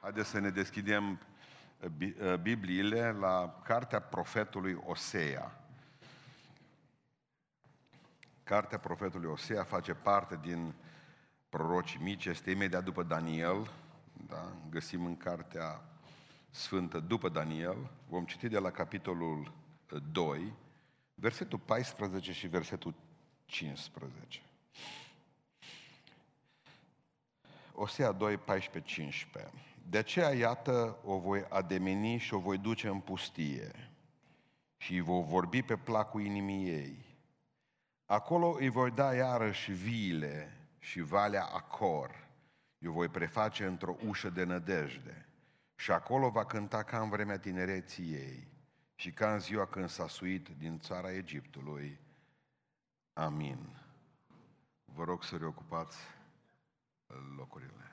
Haideți să ne deschidem uh, Bi- uh, Bibliile la cartea profetului Osea. Cartea profetului Osea face parte din prorocii mici, este imediat după Daniel, da? găsim în cartea Sfântă după Daniel, vom citi de la capitolul 2, versetul 14 și versetul 15. Osea 2, 14, 15. De aceea, iată, o voi ademeni și o voi duce în pustie și îi voi vorbi pe placul inimii ei. Acolo îi voi da iarăși viile și valea Acor. Eu voi preface într-o ușă de nădejde. Și acolo va cânta ca în vremea tinereții ei și ca în ziua când s-a suit din țara Egiptului. Amin. Vă rog să reocupați locurile.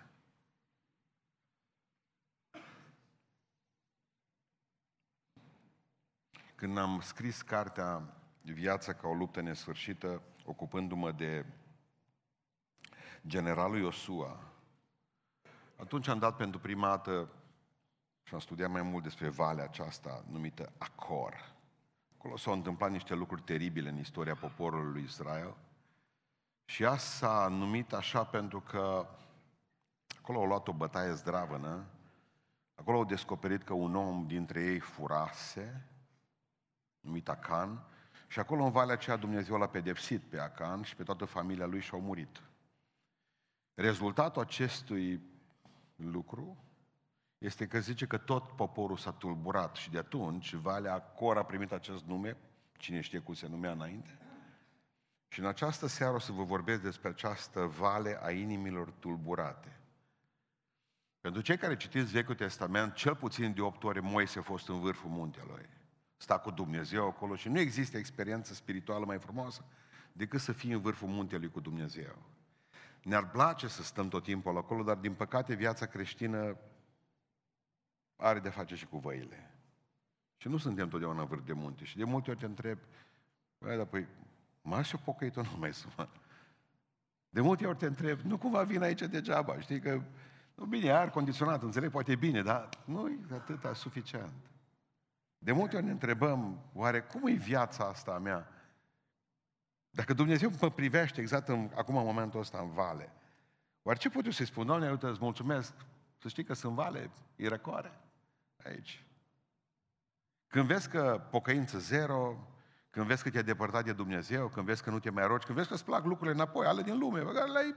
Când am scris cartea Viața ca o luptă nesfârșită, ocupându-mă de generalul Iosua, atunci am dat pentru prima dată și am studiat mai mult despre valea aceasta numită Acor. Acolo s-au întâmplat niște lucruri teribile în istoria poporului lui Israel. Și ea s-a numit așa pentru că acolo au luat o bătaie zdravănă, acolo au descoperit că un om dintre ei furase, numit Acan, și acolo în valea aceea Dumnezeu l-a pedepsit pe Acan și pe toată familia lui și au murit. Rezultatul acestui lucru este că zice că tot poporul s-a tulburat și de atunci Valea Cor a primit acest nume, cine știe cum se numea înainte. Și în această seară o să vă vorbesc despre această vale a inimilor tulburate. Pentru cei care citiți Vechiul Testament, cel puțin de opt ore Moise a fost în vârful muntelui. Sta cu Dumnezeu acolo și nu există experiență spirituală mai frumoasă decât să fii în vârful muntelui cu Dumnezeu. Ne-ar place să stăm tot timpul acolo, dar din păcate viața creștină are de face și cu văile. Și nu suntem totdeauna în vârf de munte. Și de multe ori te întreb, băi, dar păi, m și pocăit nu mai sunt. De multe ori te întreb, nu cumva vin aici degeaba, știi că, nu bine, ar condiționat, înțeleg, poate e bine, dar nu e atâta suficient. De multe ori ne întrebăm, oare cum e viața asta a mea? Dacă Dumnezeu mă privește exact în, acum în momentul ăsta în vale, oare ce pot eu să-i spun? Doamne, uite, îți mulțumesc, să știi că sunt vale, e răcoare aici. Când vezi că pocăință zero, când vezi că te-ai depărtat de Dumnezeu, când vezi că nu te mai rogi, când vezi că îți plac lucrurile înapoi, ale din lume, pe care le-ai...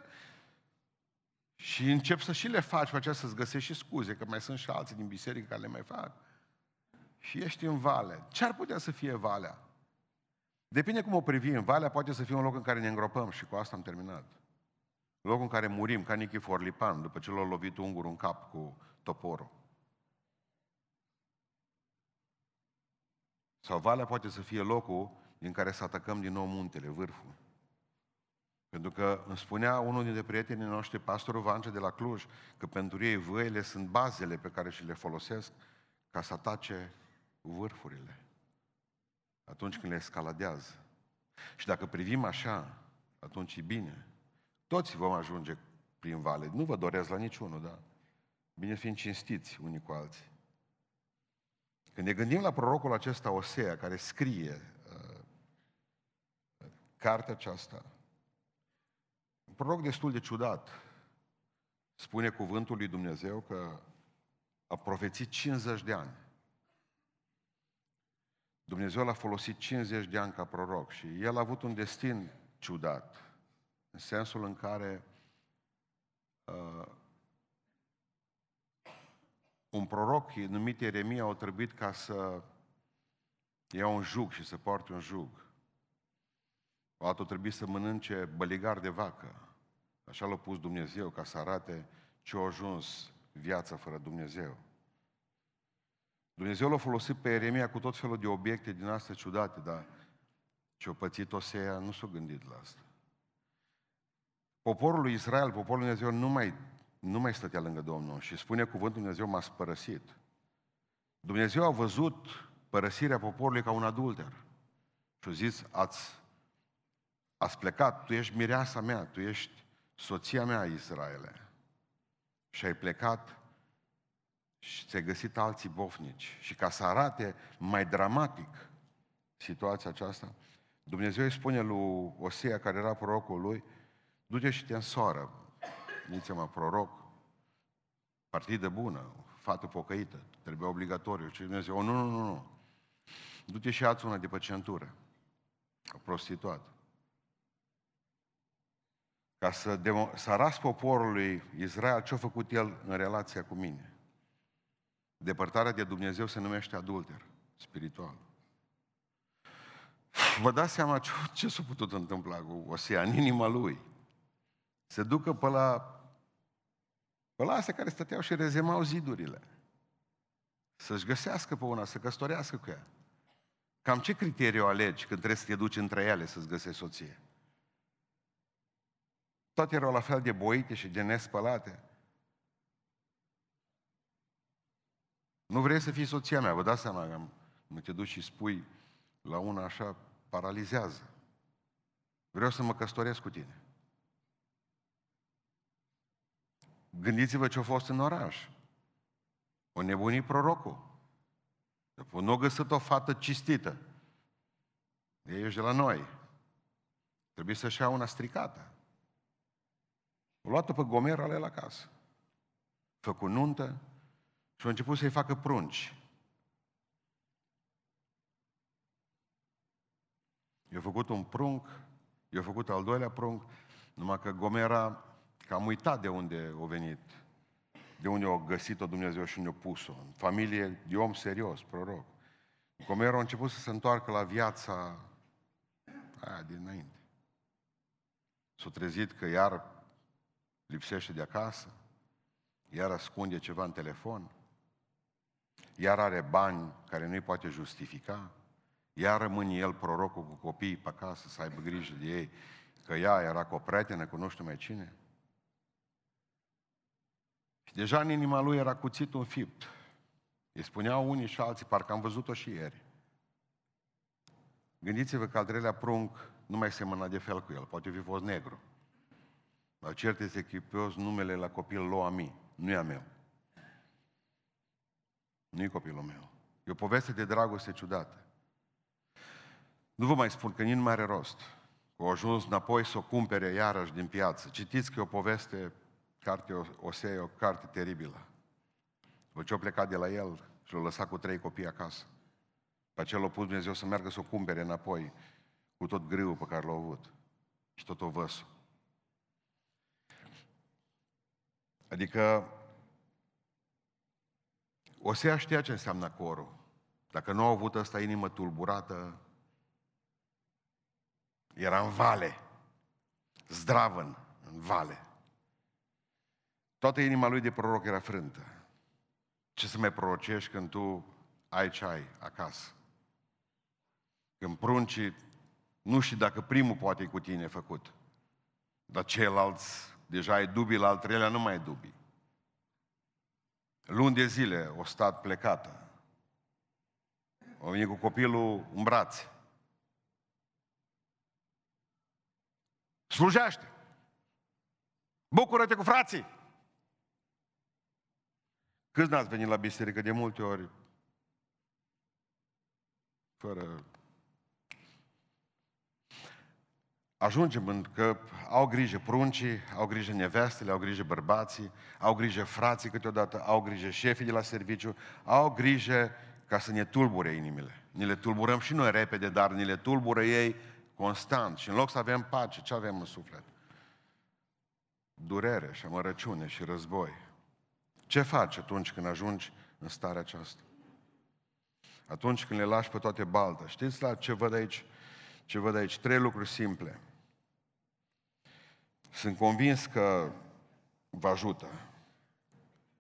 Și încep să și le faci, pe aceea să-ți găsești și scuze, că mai sunt și alții din biserică care le mai fac. Și ești în vale. Ce ar putea să fie valea? Depinde cum o privi în valea, poate să fie un loc în care ne îngropăm și cu asta am terminat. Locul în care murim, ca Nichifor Lipan, după ce l-a lovit ungurul în cap cu toporul. Sau valea poate să fie locul din care să atacăm din nou muntele, vârful. Pentru că îmi spunea unul dintre prietenii noștri, pastorul Vance de la Cluj, că pentru ei văile sunt bazele pe care și le folosesc ca să atace vârfurile. Atunci când le escaladează. Și dacă privim așa, atunci e bine. Toți vom ajunge prin vale. Nu vă doresc la niciunul, da? Bine fiind cinstiți unii cu alții. Când ne gândim la prorocul acesta Osea, care scrie uh, cartea aceasta, un proroc destul de ciudat, spune cuvântul lui Dumnezeu că a profețit 50 de ani. Dumnezeu l-a folosit 50 de ani ca proroc și el a avut un destin ciudat, în sensul în care uh, un proroc numit Ieremia a trebuit ca să ia un jug și să poarte un jug. O dată trebuie să mănânce băligar de vacă. Așa l-a pus Dumnezeu ca să arate ce a ajuns viața fără Dumnezeu. Dumnezeu l-a folosit pe Ieremia cu tot felul de obiecte din astea ciudate, dar ce-o pățit Osea nu s-a gândit la asta. Poporul lui Israel, poporul lui Dumnezeu nu mai nu mai stătea lângă Domnul și spune cuvântul Dumnezeu m-a spărăsit. Dumnezeu a văzut părăsirea poporului ca un adulter. Și a zis, ați, ați plecat, tu ești mireasa mea, tu ești soția mea, Israele. Și ai plecat și ți-ai găsit alții bofnici. Și ca să arate mai dramatic situația aceasta, Dumnezeu îi spune lui Osea, care era prorocul lui, du-te și te însoară. Nici mă proroc, partidă bună, fată pocăită, trebuie obligatoriu. Și Dumnezeu, oh, nu, nu, nu, nu. Du-te și ați una de pe centură, o prostituată. Ca să, demo- să aras poporului Israel ce a făcut el în relația cu mine. Depărtarea de Dumnezeu se numește adulter, spiritual. Vă dați seama ce, ce s-a putut întâmpla cu Osea în inima lui. Se ducă pe la, pe la astea care stăteau și rezemau zidurile. Să-și găsească pe una, să căsătorească cu ea. Cam ce criteriu alegi când trebuie să te duci între ele să-ți găsești soție? Toate erau la fel de boite și de nespălate. Nu vrei să fii soția mea, vă dați seama că mă te duci și spui la una așa, paralizează. Vreau să mă căsătoresc cu tine. Gândiți-vă ce a fost în oraș. O nebunit prorocul. Nu a găsit o fată cistită. De ești de la noi. Trebuie să-și ia una stricată. O luat pe Gomer ale la casă. Făcut nuntă și a început să-i facă prunci. I-a făcut un prunc, i-a făcut al doilea prunc, numai că Gomera cam uitat de unde a venit, de unde a găsit-o Dumnezeu și unde a pus-o. În familie de om serios, proroc. Gomera a început să se întoarcă la viața aia dinainte. S-a trezit că iar lipsește de acasă, iar ascunde ceva în telefon, iar are bani care nu-i poate justifica, iar rămâne el prorocul cu copiii pe acasă să aibă grijă de ei, că ea era cu o prietenă, cu nu știu mai cine. Și deja în inima lui era cuțit un fipt. Îi spuneau unii și alții, parcă am văzut-o și ieri. Gândiți-vă că al treilea prunc nu mai semăna de fel cu el, poate fi fost negru. Dar cert este că pe numele la copil lui Ami, nu e a meu. Nu e copilul meu. E o poveste de dragoste ciudată. Nu vă mai spun că nici nu mai are rost. Că au ajuns înapoi să o cumpere iarăși din piață. Citiți că e o poveste, carte Osea, e o carte teribilă. După ce au plecat de la el și l-a lăsat cu trei copii acasă. Pe aceea l-a pus Dumnezeu să meargă să o cumpere înapoi cu tot grâul pe care l-a avut și tot o văsul. Adică Osea știa ce înseamnă corul. Dacă nu au avut ăsta inimă tulburată, era în vale, zdravăn în vale. Toată inima lui de proroc era frântă. Ce să mai prorocești când tu ai ce ai acasă? Când pruncii, nu știi dacă primul poate cu tine făcut, dar ceilalți deja ai dubii, la al treilea nu mai ai dubii. Luni de zile o stat plecată. O venit cu copilul în brațe. Slujește! Bucură-te cu frații! Câți n-ați venit la biserică de multe ori fără ajungem în că au grijă pruncii, au grijă nevestele, au grijă bărbații, au grijă frații câteodată, au grijă șefii de la serviciu, au grijă ca să ne tulbure inimile. Ni le tulburăm și noi repede, dar ni le tulbură ei constant. Și în loc să avem pace, ce avem în suflet? Durere și amărăciune și război. Ce faci atunci când ajungi în starea aceasta? Atunci când le lași pe toate baltă. Știți la ce văd aici? Ce văd aici? Trei lucruri simple. Sunt convins că vă ajută.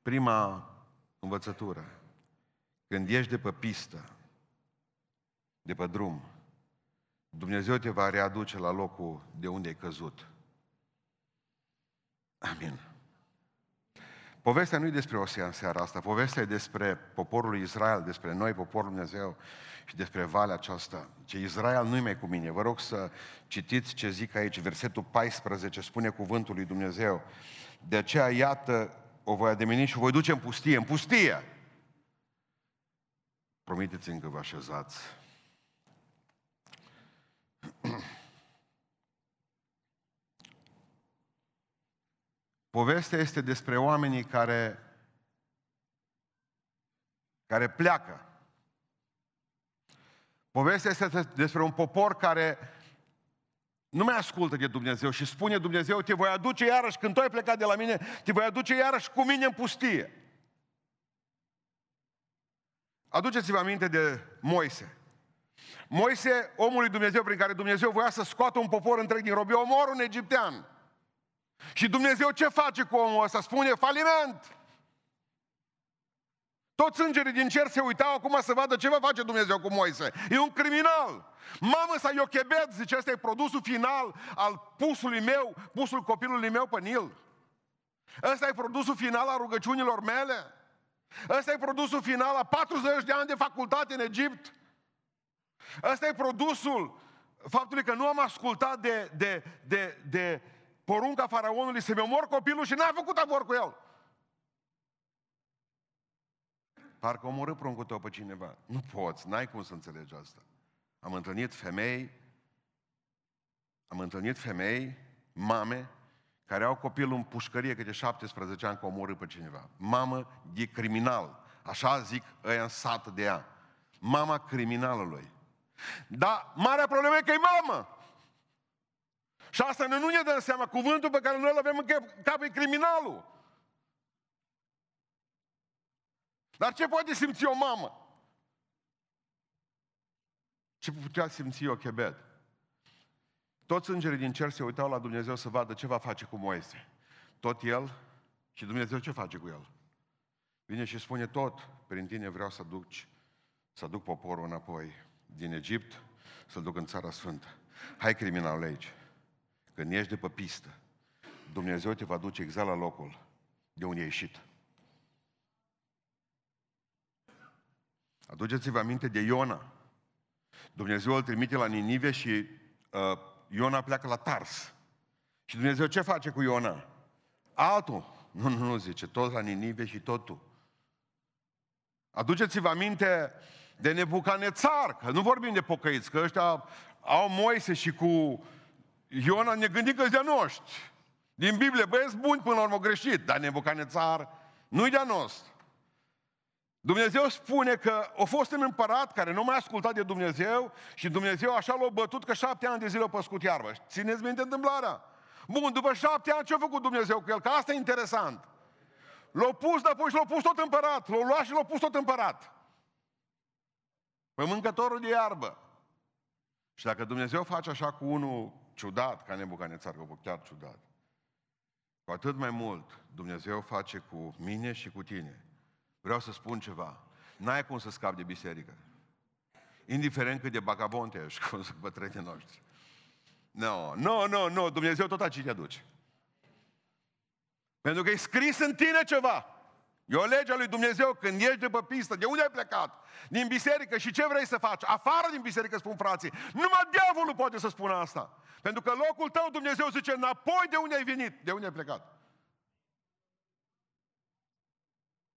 Prima învățătură. Când ești de pe pistă, de pe drum, Dumnezeu te va readuce la locul de unde ai căzut. Amin. Povestea nu e despre Osea în seara asta, povestea e despre poporul Israel, despre noi, poporul Dumnezeu și despre valea aceasta. Ce Israel nu-i mai cu mine. Vă rog să citiți ce zic aici, versetul 14, spune cuvântul lui Dumnezeu. De aceea, iată, o voi ademeni și o voi duce în pustie, în pustie. Promiteți-mi că vă așezați. Povestea este despre oamenii care, care pleacă. Povestea este despre un popor care nu mai ascultă de Dumnezeu și spune Dumnezeu, te voi aduce iarăși, când tu ai plecat de la mine, te voi aduce iarăși cu mine în pustie. Aduceți-vă aminte de Moise. Moise, omul lui Dumnezeu prin care Dumnezeu voia să scoată un popor întreg din robie, omor un egiptean. Și Dumnezeu ce face cu omul ăsta? Spune faliment. Toți îngerii din cer se uitau acum să vadă ce va face Dumnezeu cu Moise. E un criminal. Mamă sa Iochebed, zice, ăsta e produsul final al pusului meu, pusul copilului meu pe Nil. Ăsta e produsul final al rugăciunilor mele. Ăsta e produsul final a 40 de ani de facultate în Egipt. Ăsta e produsul faptului că nu am ascultat de, de, de, de porunca faraonului să-mi omor copilul și n-a făcut avor cu el. Parcă omorâ pruncul tău pe cineva. Nu poți, n-ai cum să înțelegi asta. Am întâlnit femei, am întâlnit femei, mame, care au copilul în pușcărie câte 17 ani că omorâ pe cineva. Mamă de criminal. Așa zic ăia în sat de ea. Mama criminalului. Dar marea problemă e că e mamă. Și asta noi nu ne dăm seama. Cuvântul pe care noi îl avem în cap e criminalul. Dar ce poate simți o mamă? Ce putea simți o chebet? Toți îngerii din cer se uitau la Dumnezeu să vadă ce va face cu Moise. Tot el și Dumnezeu ce face cu el? Vine și spune tot, prin tine vreau să duc, să duc poporul înapoi din Egipt, să-l duc în Țara Sfântă. Hai criminal aici. Când ești de pe pistă, Dumnezeu te va duce exact la locul de unde ai ieșit. Aduceți-vă aminte de Iona. Dumnezeu îl trimite la Ninive și uh, Iona pleacă la Tars. Și Dumnezeu ce face cu Iona? Altul. Nu, nu, nu, zice, tot la Ninive și tot tu. Aduceți-vă aminte de Nebucanețar, că nu vorbim de pocăiți, că ăștia au Moise și cu Iona ne gândim că de noștri. Din Biblie, băieți buni până la urmă greșit, dar Nebucanețar nu-i de-a nostru. Dumnezeu spune că a fost un împărat care nu mai ascultat de Dumnezeu și Dumnezeu așa l-a bătut că șapte ani de zile a păscut iarbă. Țineți minte întâmplarea? Bun, după șapte ani ce a făcut Dumnezeu cu el? Că asta e interesant. L-a pus, dar apoi și l-a pus tot împărat. L-a luat și l-a pus tot împărat. Pe mâncătorul de iarbă. Și dacă Dumnezeu face așa cu unul ciudat, ca Nebucanețar, că chiar ciudat, cu atât mai mult Dumnezeu face cu mine și cu tine. Vreau să spun ceva. N-ai cum să scapi de biserică. Indiferent cât de bagabonte ești, cum sunt bătrânii noștri. Nu, no, nu, no, nu, no, nu, Dumnezeu tot aici te aduce. Pentru că e scris în tine ceva. E o lege a lui Dumnezeu când ești de pe pistă. De unde ai plecat? Din biserică. Și ce vrei să faci? Afară din biserică, spun frații. Numai diavolul poate să spună asta. Pentru că locul tău, Dumnezeu zice, înapoi de unde ai venit, de unde ai plecat.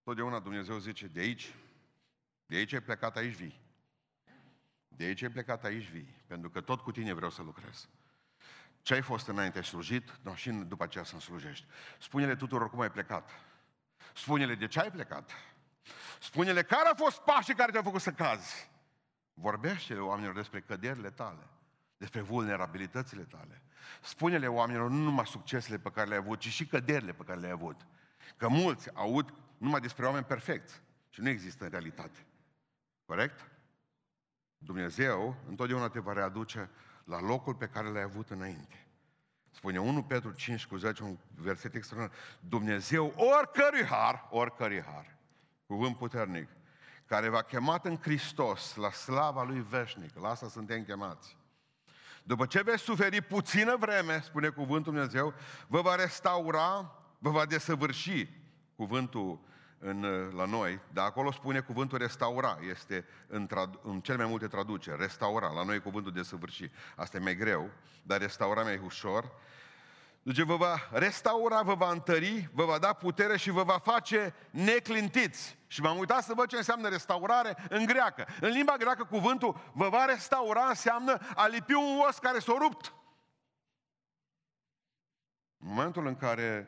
Totdeauna Dumnezeu zice, de aici, de aici ai plecat, aici vii. De aici ai plecat, aici vii. Pentru că tot cu tine vreau să lucrez. Ce ai fost înainte, ai slujit? No, și după aceea să-mi slujești. Spune-le tuturor cum ai plecat. Spune-le de ce ai plecat. Spune-le care a fost pașii care te-au făcut să cazi. Vorbește-le oamenilor despre căderile tale, despre vulnerabilitățile tale. Spune-le oamenilor nu numai succesele pe care le-ai avut, ci și căderile pe care le-ai avut. Că mulți aud numai despre oameni perfecți și nu există în realitate. Corect? Dumnezeu întotdeauna te va readuce la locul pe care l-ai avut înainte. Spune 1 Petru 5 cu 10, un verset extraordinar. Dumnezeu oricărui har, oricărui har, cuvânt puternic, care v-a chemat în Hristos la slava Lui veșnică, la asta suntem chemați. După ce veți suferi puțină vreme, spune cuvântul Dumnezeu, vă va restaura, vă va desăvârși. Cuvântul în, la noi, dar acolo spune cuvântul restaura, este în, trad, în cel mai multe traduceri, restaura, la noi e cuvântul de săvârși. Asta e mai greu, dar restaura mai ușor. Zice, vă va restaura, vă va întări, vă va da putere și vă va face neclintiți. Și m-am uitat să văd ce înseamnă restaurare în greacă. În limba greacă cuvântul vă va restaura înseamnă a lipi un os care s-a rupt. În momentul în care,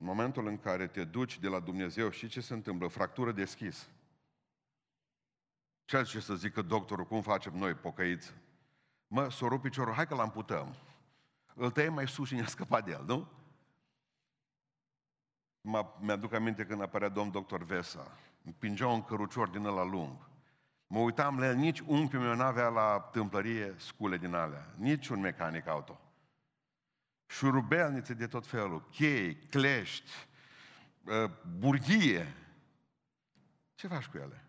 în momentul în care te duci de la Dumnezeu, și ce se întâmplă? Fractură deschis. Ce ce să zică doctorul, cum facem noi, pocăiți? Mă, s-o rup piciorul, hai că l amputăm. Îl tăiem mai sus și ne-a scăpat de el, nu? Mi-aduc aminte când apărea domn doctor Vesa. Împingea un cărucior din ăla lung. Mă uitam la el, nici unchiul meu n-avea la tâmplărie scule din alea. Nici un mecanic auto. Șurubelnițe de tot felul, chei, clești, ă, burghie. Ce faci cu ele?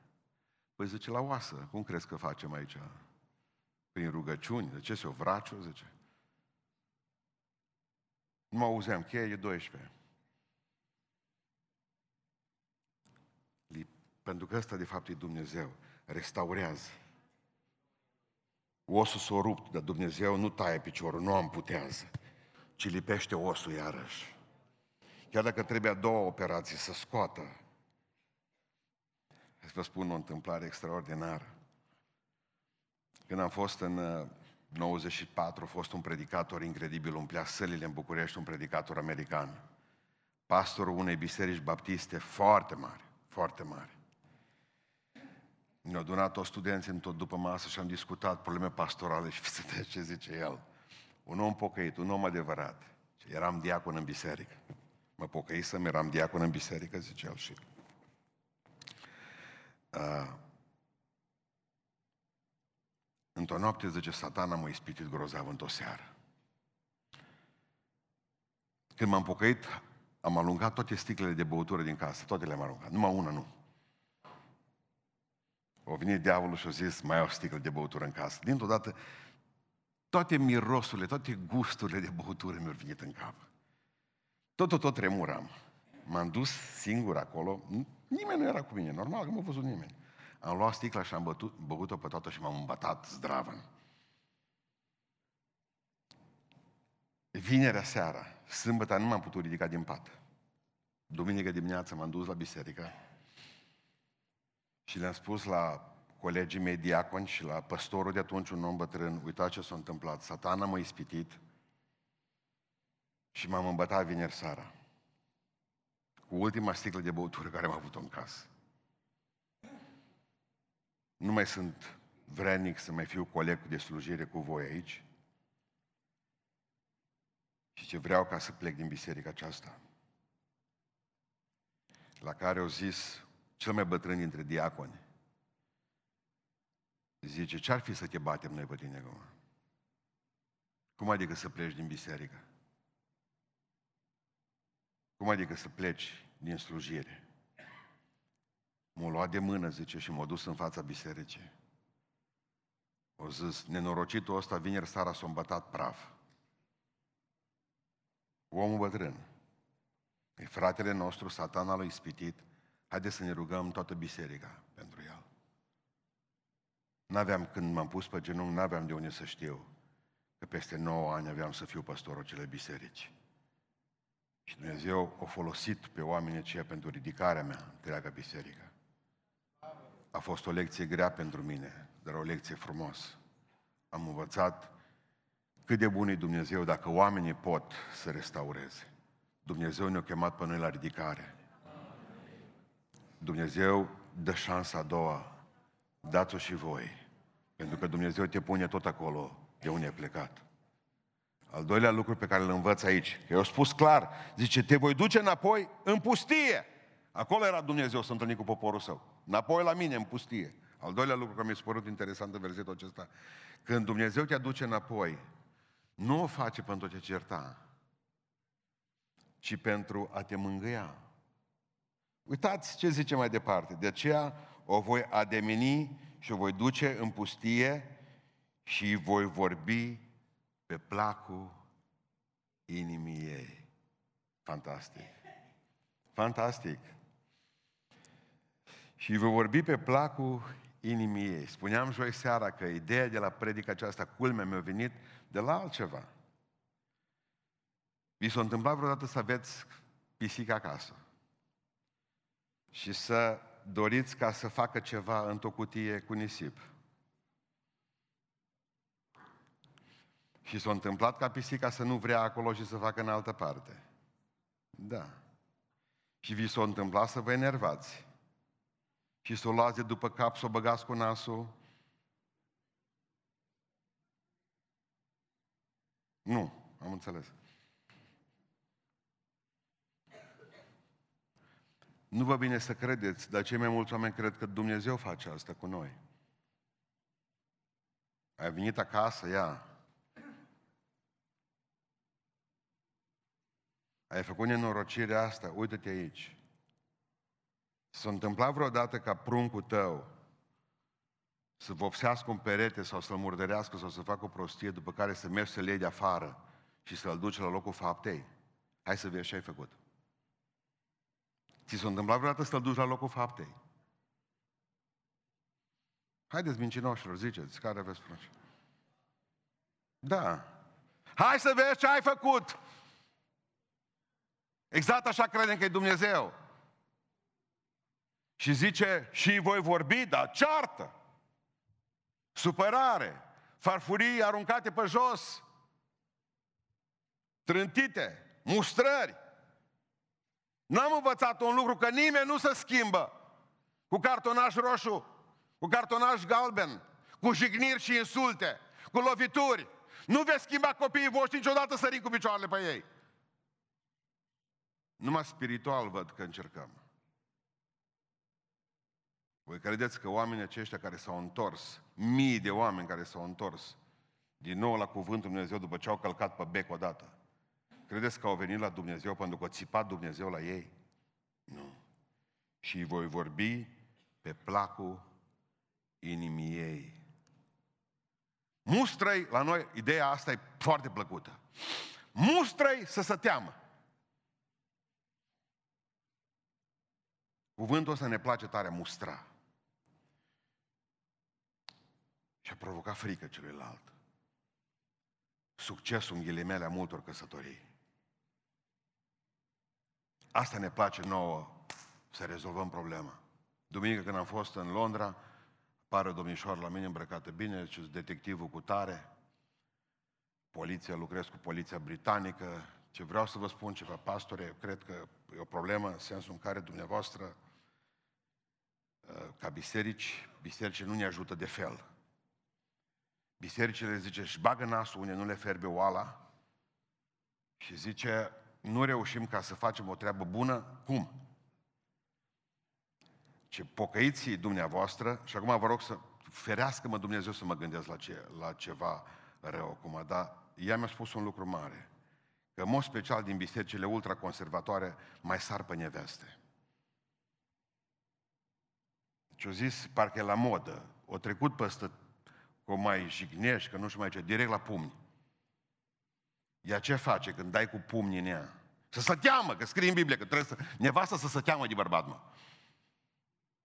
Păi zice, la oasă. Cum crezi că facem aici? Prin rugăciuni. De ce se o vraciu? Zice. Nu mă auzeam, cheia e 12. Pentru că ăsta de fapt e Dumnezeu. Restaurează. Osul s-a rupt, dar Dumnezeu nu taie piciorul, nu amputează, ci lipește osul iarăși. Chiar dacă trebuie a doua operații să scoată. Să vă spun o întâmplare extraordinară. Când am fost în 94 a fost un predicator incredibil, umplea sălile în București, un predicator american. Pastorul unei biserici baptiste foarte mare, foarte mare. Ne-au adunat o studenți în tot după masă și am discutat probleme pastorale și să ce zice el. Un om pocăit, un om adevărat. Eram diacon în biserică. Mă pocăisem, eram diacon în biserică, zice el și... Uh, Într-o noapte, zice, satana m-a ispitit grozav într-o seară. Când m-am pocăit, am alungat toate sticlele de băutură din casă, toate le-am alungat, numai una nu. O venit diavolul și a zis, mai au sticlă de băutură în casă. Dintr-o dată, toate mirosurile, toate gusturile de băutură mi-au venit în cap. Tot, tot, tot tremuram. M-am dus singur acolo, nimeni nu era cu mine, normal că nu m-a văzut nimeni. Am luat sticla și am bătut, băgut-o pe toată și m-am îmbătat zdravă. Vinerea seara, sâmbătă nu m-am putut ridica din pat. Duminică dimineața m-am dus la biserică și le-am spus la colegii mei diaconi și la păstorul de atunci, un om bătrân, uitați ce s-a întâmplat. Satana m-a ispitit și m-am îmbătat vineri seara. Cu ultima sticlă de băutură care am avut-o în casă. Nu mai sunt vrenic să mai fiu coleg de slujire cu voi aici. Și ce vreau ca să plec din biserica aceasta. La care au zis cel mai bătrân dintre diaconi. Zice, ce-ar fi să te batem noi pe tine acum? Cum adică să pleci din biserică? Cum adică să pleci din slujire? M-a luat de mână, zice, și m-a dus în fața bisericii. O zis, nenorocitul ăsta vineri seara s-a îmbătat praf. Omul bătrân. E fratele nostru, satana l-a ispitit. Haideți să ne rugăm toată biserica pentru el. N-aveam, când m-am pus pe genunchi, n-aveam de unde să știu că peste 9 ani aveam să fiu pastorul acelei biserici. Și Dumnezeu a folosit pe oamenii aceia pentru ridicarea mea, întreaga biserică. A fost o lecție grea pentru mine, dar o lecție frumos. Am învățat cât de bun e Dumnezeu dacă oamenii pot să restaureze. Dumnezeu ne-a chemat pe noi la ridicare. Dumnezeu dă șansa a doua. Dați-o și voi. Pentru că Dumnezeu te pune tot acolo de unde ai plecat. Al doilea lucru pe care îl învăț aici, că eu spus clar, zice, te voi duce înapoi în pustie. Acolo era Dumnezeu să întâlni cu poporul său. Înapoi la mine, în pustie. Al doilea lucru care mi s-a părut interesant în versetul acesta. Când Dumnezeu te aduce înapoi, nu o face pentru a te certa, ci pentru a te mângâia. Uitați ce zice mai departe. De aceea o voi ademeni și o voi duce în pustie și voi vorbi pe placul inimii ei. Fantastic. Fantastic și vă vorbi pe placul inimii ei. Spuneam joi seara că ideea de la predica aceasta, culmea mi-a venit de la altceva. Vi s-a întâmplat vreodată să aveți pisică acasă și să doriți ca să facă ceva într-o cutie cu nisip. Și s-a întâmplat ca pisica să nu vrea acolo și să facă în altă parte. Da. Și vi s-a întâmplat să vă enervați. Și să o luați de după cap, să o băgați cu nasul. Nu, am înțeles. Nu vă vine să credeți, dar cei mai mulți oameni cred că Dumnezeu face asta cu noi. Ai venit acasă, ia. Ai făcut nenorocirea asta, uită-te aici. S-a întâmplat vreodată ca pruncul tău să vopsească un perete sau să-l murdărească sau să facă o prostie, după care să mergi să-l iei de afară și să-l duci la locul faptei? Hai să vezi ce ai făcut. Ți s-a întâmplat vreodată să-l duci la locul faptei? Haideți, mincinoșilor, ziceți, care aveți frunci? Da. Hai să vezi ce ai făcut! Exact așa credem că e Dumnezeu. Și zice, și voi vorbi, dar ceartă, supărare, farfurii aruncate pe jos, trântite, mustrări. N-am învățat un lucru că nimeni nu se schimbă cu cartonaj roșu, cu cartonaj galben, cu jigniri și insulte, cu lovituri. Nu veți schimba copiii voștri niciodată sărind cu picioarele pe ei. Numai spiritual văd că încercăm. Voi credeți că oamenii aceștia care s-au întors, mii de oameni care s-au întors din nou la Cuvântul Dumnezeu după ce au călcat pe bec odată, credeți că au venit la Dumnezeu pentru că a țipat Dumnezeu la ei? Nu. Și îi voi vorbi pe placul inimii ei. Mustrăi, la noi, ideea asta e foarte plăcută. Mustrăi să se teamă. Cuvântul ăsta ne place tare, mustra. Și a provocat frică celuilalt. Succesul în ghilimele a multor căsătorii. Asta ne place nouă, să rezolvăm problema. Duminică când am fost în Londra, pare domnișoară la mine îmbrăcată bine, zice, detectivul cu tare, poliția, lucrez cu poliția britanică, ce vreau să vă spun ceva, pastore, eu cred că e o problemă în sensul în care dumneavoastră, ca biserici, bisericii nu ne ajută de fel. Bisericile, zice, își bagă nasul unde nu le ferbe oala și zice, nu reușim ca să facem o treabă bună, cum? Ce pocăiții dumneavoastră, și acum vă rog să ferească-mă Dumnezeu să mă gândesc la, ce, la ceva rău acum, dar ea mi-a spus un lucru mare, că în mod special din bisericile ultraconservatoare mai sar pe neveste. Și au zis, parcă e la modă, o trecut peste că o mai jignești, că nu știu mai ce, direct la pumni. Ea ce face când dai cu pumni în ea? Să se teamă, că scrie în Biblie că trebuie să... Nevasta să se teamă de bărbat, mă.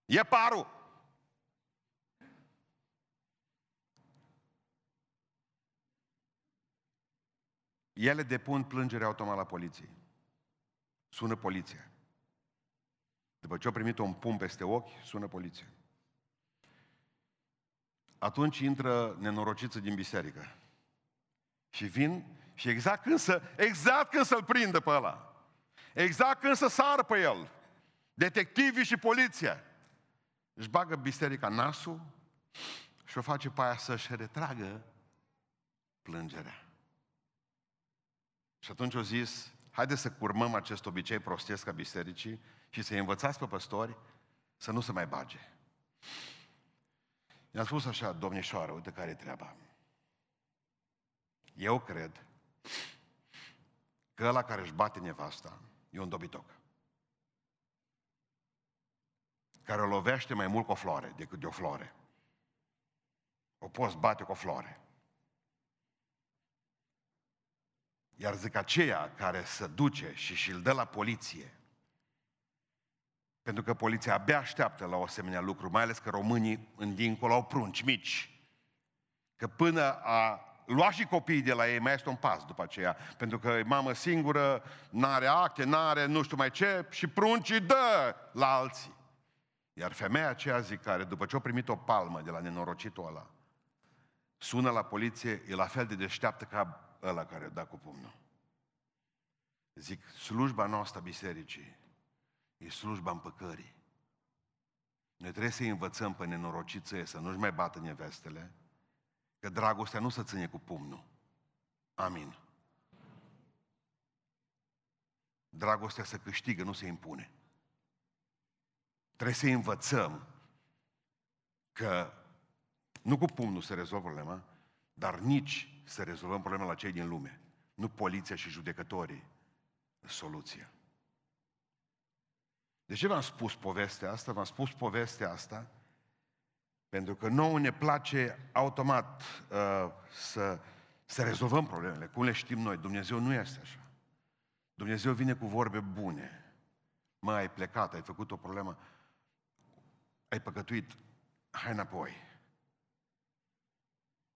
E parul. Ele depun plângere automat la poliție. Sună poliția. După ce au primit un pum peste ochi, sună poliția. Atunci intră nenorociță din biserică. Și vin și exact când, să, exact când să-l prindă pe ăla, exact când să sară pe el, detectivii și poliția, își bagă biserica nasul și o face pe aia să-și retragă plângerea. Și atunci au zis, haideți să curmăm acest obicei prostesc a bisericii și să-i învățați pe păstori să nu se mai bage. I-am spus așa, domnișoară, uite care e treaba. Eu cred că ăla care își bate nevasta e un dobitoc. Care o lovește mai mult cu o floare decât de o floare. O poți bate cu o floare. Iar zic aceea care se duce și și-l dă la poliție, pentru că poliția abia așteaptă la o asemenea lucru, mai ales că românii în dincolo au prunci mici. Că până a lua și copiii de la ei, mai este un pas după aceea, pentru că e mamă singură, n-are acte, n-are nu știu mai ce, și pruncii dă la alții. Iar femeia aceea zic care, după ce a primit o palmă de la nenorocitul ăla, sună la poliție, e la fel de deșteaptă ca ăla care o da cu pumnul. Zic, slujba noastră bisericii e slujba împăcării. Noi trebuie să învățăm pe nenorociță să nu-și mai bată nevestele, că dragostea nu se ține cu pumnul. Amin. Dragostea se câștigă, nu se impune. Trebuie să învățăm că nu cu pumnul se rezolvă problema, dar nici să rezolvăm problema la cei din lume. Nu poliția și judecătorii. Soluția. De ce v-am spus povestea asta? V-am spus povestea asta pentru că nouă ne place automat uh, să, să rezolvăm problemele, cum le știm noi. Dumnezeu nu este așa. Dumnezeu vine cu vorbe bune. Mă, ai plecat, ai făcut o problemă, ai păcătuit, hai înapoi.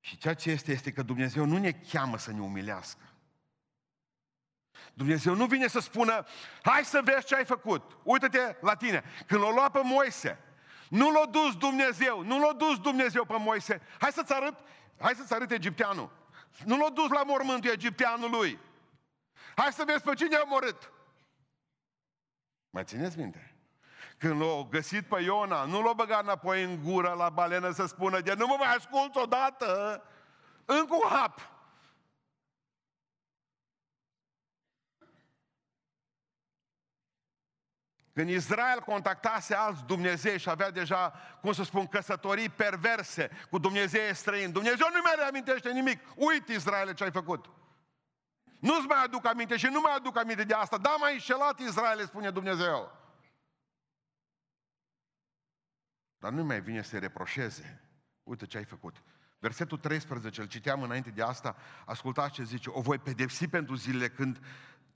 Și ceea ce este, este că Dumnezeu nu ne cheamă să ne umilească. Dumnezeu nu vine să spună, hai să vezi ce ai făcut. Uită-te la tine. Când l-a luat pe Moise, nu l-a dus Dumnezeu, nu l-a dus Dumnezeu pe Moise. Hai să-ți arăt, hai să-ți arăt egipteanul. Nu l-a dus la mormântul egipteanului. Hai să vezi pe cine a omorât. Mai țineți minte? Când l-a găsit pe Iona, nu l-a băgat înapoi în gură la balenă să spună de nu mă mai ascult odată, încă un hap. Când Israel contactase alți Dumnezei și avea deja, cum să spun, căsătorii perverse cu Dumnezei străini, Dumnezeu nu mai reamintește nimic. Uite, Israel, ce ai făcut. Nu-ți mai aduc aminte și nu mai aduc aminte de asta. Da, mai înșelat Israel, spune Dumnezeu. Dar nu mai vine să reproșeze. Uite ce ai făcut. Versetul 13, îl citeam înainte de asta, ascultați ce zice, o voi pedepsi pentru zilele când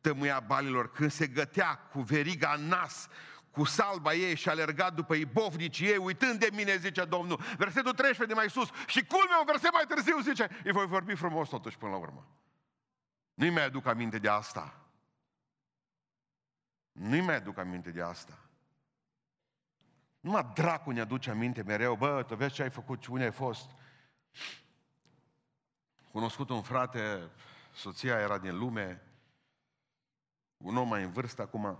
tămâia balilor, când se gătea cu veriga în nas, cu salba ei și alerga după ibovnicii ei, uitând de mine, zice Domnul. Versetul 13 de mai sus. Și culmea, un verset mai târziu, zice, îi voi vorbi frumos totuși până la urmă. Nu-i mai aduc aminte de asta. Nu-i mai aduc aminte de asta. Numai dracu ne aduce aminte mereu, bă, tu vezi ce ai făcut, unde ai fost. Cunoscut un frate, soția era din lume, un om mai în vârstă acum,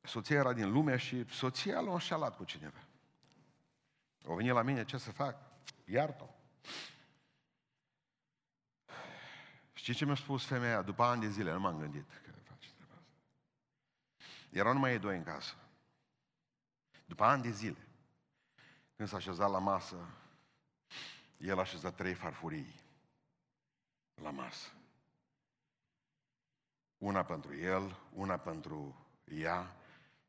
soția era din lume și soția l-a înșelat cu cineva. O venit la mine, ce să fac? Iartă-o. Știți ce mi-a spus femeia? După ani de zile, nu m-am gândit că face treaba asta. Erau numai ei doi în casă. După ani de zile, când s-a așezat la masă, el a așezat trei farfurii la masă. Una pentru el, una pentru ea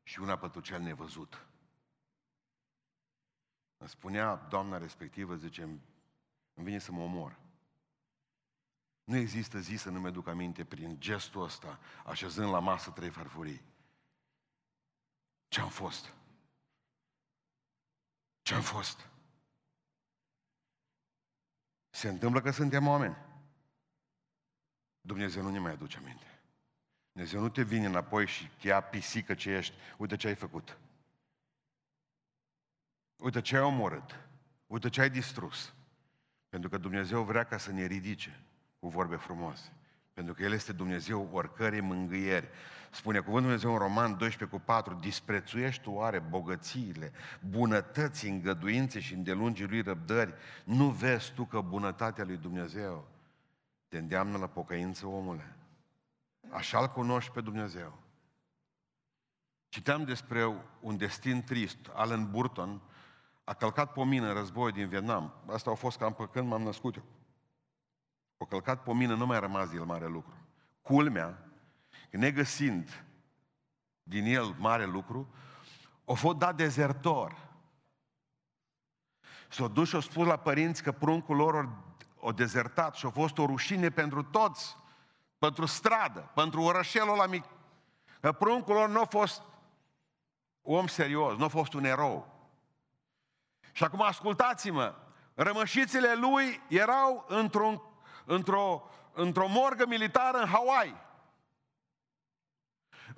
și una pentru cel nevăzut. Îmi spunea doamna respectivă, zice, îmi vine să mă omor. Nu există zi să nu mi duc aminte prin gestul ăsta, așezând la masă trei farfurii. Ce-am fost? Ce-am fost? Se întâmplă că suntem oameni. Dumnezeu nu ne mai aduce aminte. Dumnezeu nu te vine înapoi și te ia pisică ce ești. Uite ce ai făcut. Uite ce ai omorât. Uite ce ai distrus. Pentru că Dumnezeu vrea ca să ne ridice cu vorbe frumoase. Pentru că El este Dumnezeu oricărei mângâieri. Spune cuvântul Dumnezeu în Roman 12 cu 4, disprețuiești tu oare bogățiile, bunătăți, îngăduințe și îndelungii lui răbdări. Nu vezi tu că bunătatea lui Dumnezeu te îndeamnă la pocăință, omule? Așa îl cunoști pe Dumnezeu. Citeam despre un destin trist. Alan Burton a călcat pe mine în război din Vietnam. Asta a fost cam pe când m-am născut eu. O călcat pe mine, nu mai a rămas din el mare lucru. Culmea, negăsind din el mare lucru, o fost dat dezertor. S-a dus și a spus la părinți că pruncul lor o dezertat și a fost o rușine pentru toți pentru stradă, pentru orășelul ăla mic. Că pruncul lor nu a fost om serios, nu a fost un erou. Și acum ascultați-mă, Rămășițile lui erau într-un, într-o, într-o morgă militară în Hawaii.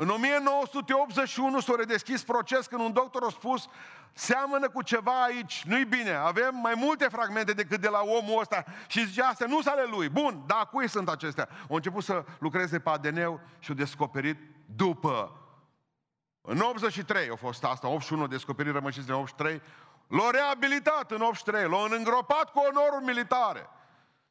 În 1981 s-a redeschis proces când un doctor a spus seamănă cu ceva aici, nu-i bine, avem mai multe fragmente decât de la omul ăsta și zice, astea nu sunt ale lui. Bun, dar cui sunt acestea? Au început să lucreze pe ADN și au descoperit după. În 83 a fost asta, 81 descoperit rămășiți în 83, l-au reabilitat în 83, l-au îngropat cu onoruri militare.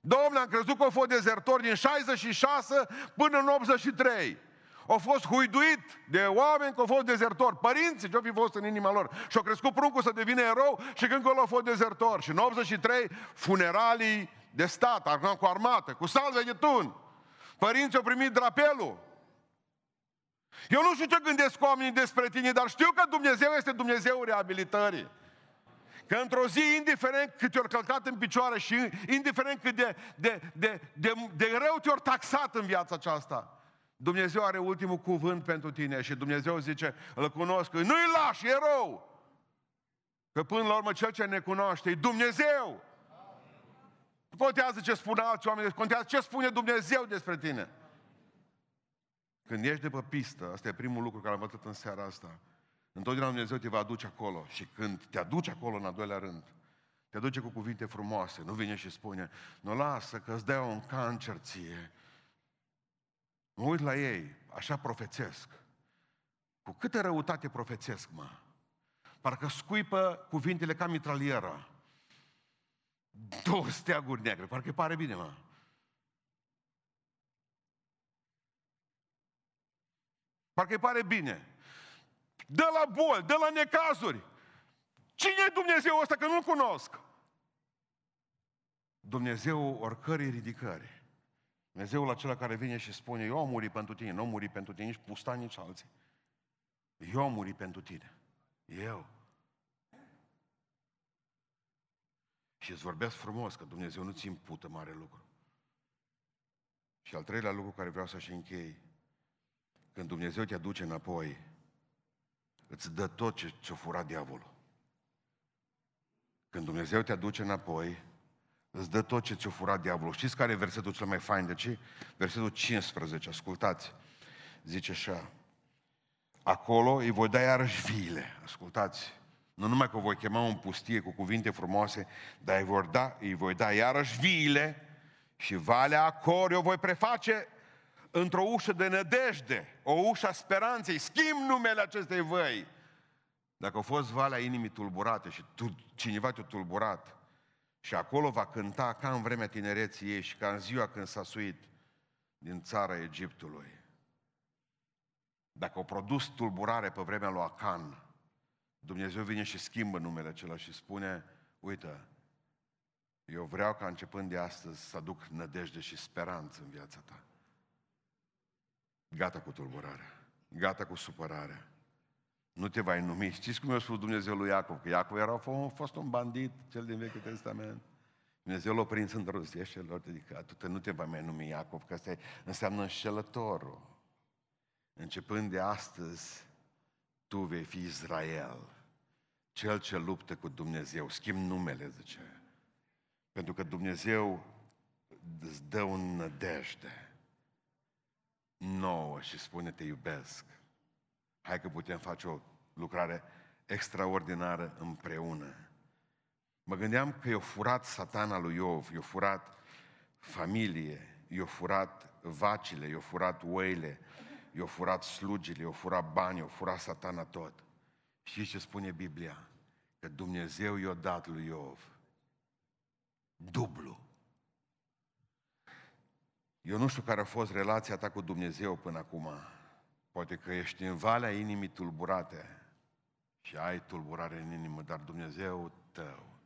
Domnule, am crezut că au fost dezertori din 66 până în 83 au fost huiduit de oameni că au fost dezertori. Părinții ce-au fi fost în inima lor. Și au crescut pruncul să devină erou și când au fost dezertori. Și în 83, funeralii de stat, cu armată, cu salve de tun. Părinții au primit drapelul. Eu nu știu ce gândesc oamenii despre tine, dar știu că Dumnezeu este Dumnezeu reabilitării. Că într-o zi, indiferent cât te-ori călcat în picioare și indiferent cât de, de, de, de, de rău te-ori taxat în viața aceasta, Dumnezeu are ultimul cuvânt pentru tine și Dumnezeu zice, îl cunosc, nu-i lași, e rău. Că până la urmă cel ce ne cunoaște e Dumnezeu. Nu contează ce spun alți oameni, contează ce spune Dumnezeu despre tine. Când ești de pe pistă, asta e primul lucru care am văzut în seara asta, întotdeauna Dumnezeu te va aduce acolo și când te aduce acolo în al doilea rând, te aduce cu cuvinte frumoase, nu vine și spune, nu lasă că îți dea un cancer ție, Mă uit la ei, așa profețesc. Cu câtă răutate profețesc, mă. Parcă scuipă cuvintele ca mitralieră. Două steaguri negre, parcă pare bine, mă. Parcă îi pare bine. Dă la boli, dă la necazuri. Cine e Dumnezeu ăsta că nu-L cunosc? Dumnezeu oricărei ridicări Dumnezeul acela care vine și spune, eu am murit pentru tine, nu am murit pentru tine nici pusta, nici alții. Eu am murit pentru tine. Eu. Și îți vorbesc frumos că Dumnezeu nu ți impută mare lucru. Și al treilea lucru care vreau să-și închei, când Dumnezeu te aduce înapoi, îți dă tot ce ți-a furat diavolul. Când Dumnezeu te aduce înapoi, îți dă tot ce ți-o furat diavolul. Știți care e versetul cel mai fain de ce? Versetul 15, ascultați. Zice așa, acolo îi voi da iarăși viile. Ascultați, nu numai că voi chema un pustie cu cuvinte frumoase, dar îi voi da, îi voi da iarăși viile și valea acolo o voi preface într-o ușă de nădejde, o ușă a speranței. Schimb numele acestei văi. Dacă a fost valea inimii tulburate și tu, cineva te-a tulburat, și acolo va cânta ca în vremea tinereții ei și ca în ziua când s-a suit din țara Egiptului. Dacă au produs tulburare pe vremea lui Acan, Dumnezeu vine și schimbă numele acela și spune, uite, eu vreau ca începând de astăzi să aduc nădejde și speranță în viața ta. Gata cu tulburarea, gata cu supărarea. Nu te vai numi. Știți cum i-a spus Dumnezeu lui Iacov? Că Iacov era fost un bandit, cel din Vechiul Testament. Dumnezeu l-a prins într-o zi și l-a ridicat. Tu nu te vai mai numi Iacov, că asta înseamnă înșelătorul. Începând de astăzi, tu vei fi Israel, cel ce luptă cu Dumnezeu. Schimb numele, zice. Pentru că Dumnezeu îți dă un nădejde nouă și spune te iubesc. Hai că putem face o lucrare extraordinară împreună. Mă gândeam că i-a furat satana lui Iov, i-a furat familie, i-a furat vacile, i-a furat oile, i-a furat slugile, i-a furat bani, i-a furat satana tot. Și ce spune Biblia? Că Dumnezeu i-a dat lui Iov dublu. Eu nu știu care a fost relația ta cu Dumnezeu până acum. Poate că ești în valea inimii tulburate și ai tulburare în inimă, dar Dumnezeu tău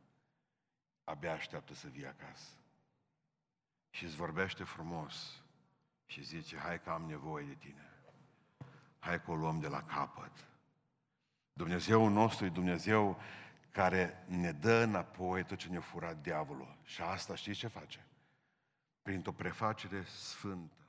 abia așteaptă să vii acasă. Și îți vorbește frumos și zice, hai că am nevoie de tine. Hai că o luăm de la capăt. Dumnezeu nostru e Dumnezeu care ne dă înapoi tot ce ne-a furat diavolul. Și asta știți ce face? Printr-o prefacere sfântă